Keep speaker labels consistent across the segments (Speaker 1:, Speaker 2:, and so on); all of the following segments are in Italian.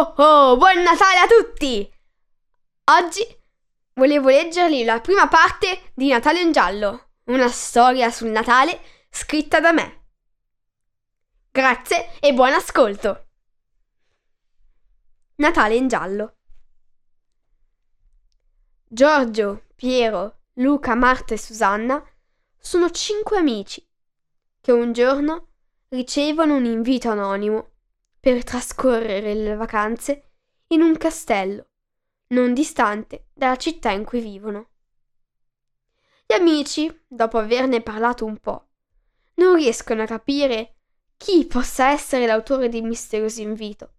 Speaker 1: Oh oh buon Natale a tutti! Oggi volevo leggervi la prima parte di Natale in giallo, una storia sul Natale scritta da me. Grazie e buon ascolto! Natale in giallo. Giorgio, Piero, Luca, Marta e Susanna sono cinque amici che un giorno ricevono un invito anonimo per trascorrere le vacanze in un castello non distante dalla città in cui vivono. Gli amici, dopo averne parlato un po', non riescono a capire chi possa essere l'autore del misterioso invito.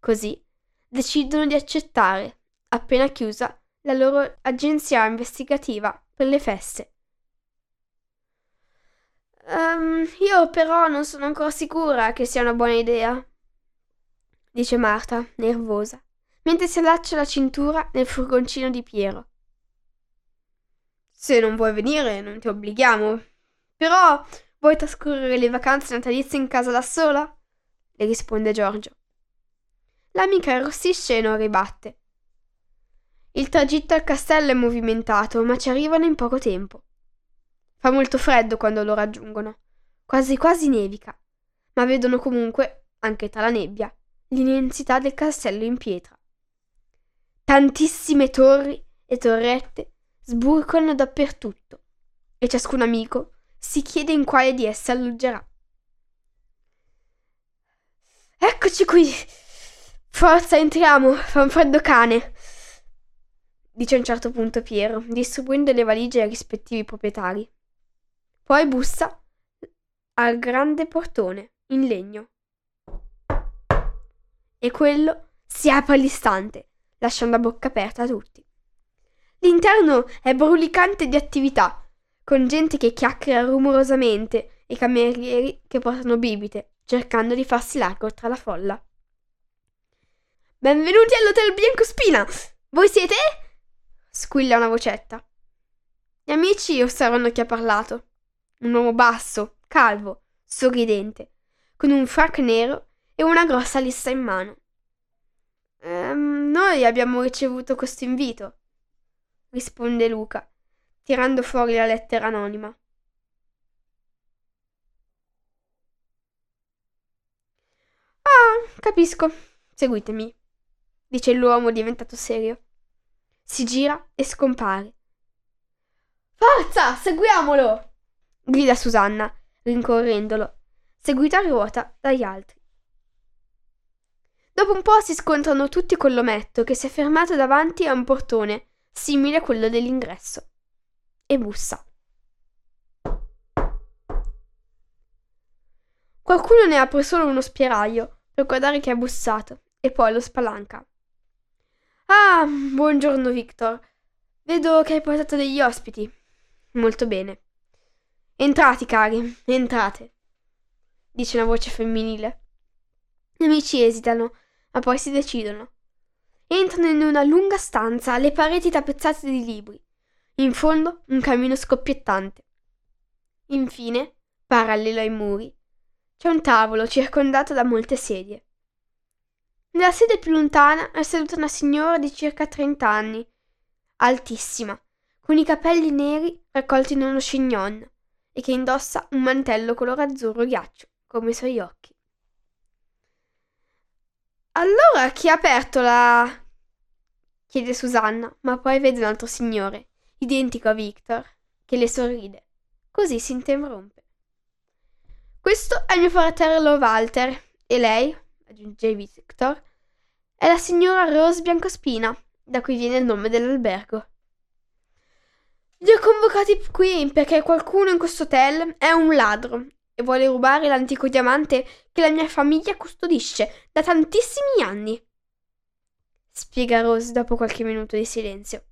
Speaker 1: Così decidono di accettare, appena chiusa la loro agenzia investigativa per le feste. Um, io però non sono ancora sicura che sia una buona idea, dice Marta, nervosa, mentre si allaccia la cintura nel furgoncino di Piero. Se non vuoi venire, non ti obblighiamo. Però vuoi trascorrere le vacanze natalizie in casa da sola? le risponde Giorgio. L'amica arrossisce e non ribatte. Il tragitto al castello è movimentato, ma ci arrivano in poco tempo. Fa molto freddo quando lo raggiungono, quasi quasi nevica, ma vedono comunque, anche tra la nebbia, l'immensità del castello in pietra. Tantissime torri e torrette sburcano dappertutto e ciascun amico si chiede in quale di esse alloggerà. Eccoci qui! Forza, entriamo, fa un freddo cane! dice a un certo punto Piero, distribuendo le valigie ai rispettivi proprietari. Poi bussa al grande portone in legno. E quello si apre all'istante, lasciando a bocca aperta a tutti. L'interno è brulicante di attività, con gente che chiacchiera rumorosamente e camerieri che portano bibite, cercando di farsi largo tra la folla. Benvenuti all'Hotel Biancospina! Voi siete? squilla una vocetta. Gli amici osservano chi ha parlato un uomo basso, calvo, sorridente, con un frac nero e una grossa lista in mano. Ehm, noi abbiamo ricevuto questo invito, risponde Luca, tirando fuori la lettera anonima. Ah, capisco. Seguitemi, dice l'uomo diventato serio. Si gira e scompare. Forza, seguiamolo! Grida Susanna, rincorrendolo, seguita a ruota dagli altri. Dopo un po' si scontrano tutti con l'ometto che si è fermato davanti a un portone simile a quello dell'ingresso e bussa. Qualcuno ne apre solo uno spiraglio per guardare chi ha bussato e poi lo spalanca. Ah, buongiorno Victor. Vedo che hai portato degli ospiti. Molto bene. Entrate, cari, entrate, dice una voce femminile. Gli amici esitano, ma poi si decidono. Entrano in una lunga stanza, le pareti tappezzate di libri. In fondo un camino scoppiettante. Infine, parallelo ai muri, c'è un tavolo circondato da molte sedie. Nella sede più lontana è seduta una signora di circa trent'anni, altissima, con i capelli neri raccolti in uno chignon e che indossa un mantello color azzurro ghiaccio, come i suoi occhi. Allora chi ha aperto la... chiede Susanna, ma poi vede un altro signore, identico a Victor, che le sorride. Così si interrompe. Questo è mio fratello Walter e lei, aggiunge Victor, è la signora Rose Biancospina, da cui viene il nome dell'albergo. Li ho convocati qui perché qualcuno in questo hotel è un ladro e vuole rubare l'antico diamante che la mia famiglia custodisce da tantissimi anni. Spiega Rose dopo qualche minuto di silenzio.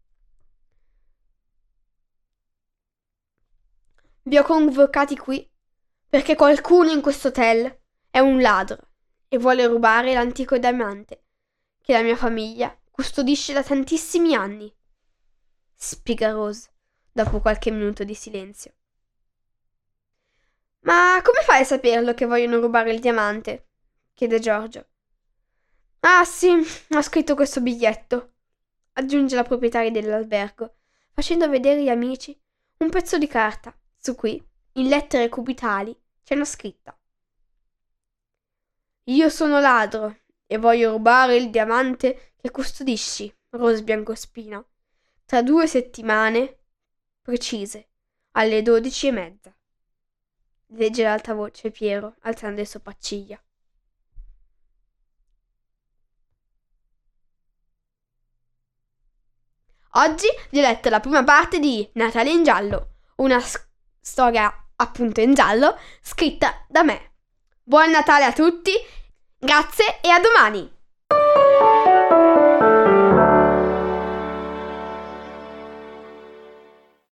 Speaker 1: Vi ho convocati qui perché qualcuno in questo hotel è un ladro e vuole rubare l'antico diamante che la mia famiglia custodisce da tantissimi anni. Spiega Rose dopo qualche minuto di silenzio. Ma come fai a saperlo che vogliono rubare il diamante? chiede Giorgio. Ah sì, ha scritto questo biglietto, aggiunge la proprietaria dell'albergo, facendo vedere agli amici un pezzo di carta su cui, in lettere cubitali, c'è una scritta. Io sono ladro e voglio rubare il diamante che custodisci, Rose Biancospina, tra due settimane precise, alle dodici e mezza. Legge l'alta voce Piero, alzando le sopracciglia. Oggi vi ho letto la prima parte di Natale in giallo, una s- storia appunto in giallo scritta da me. Buon Natale a tutti, grazie e a domani!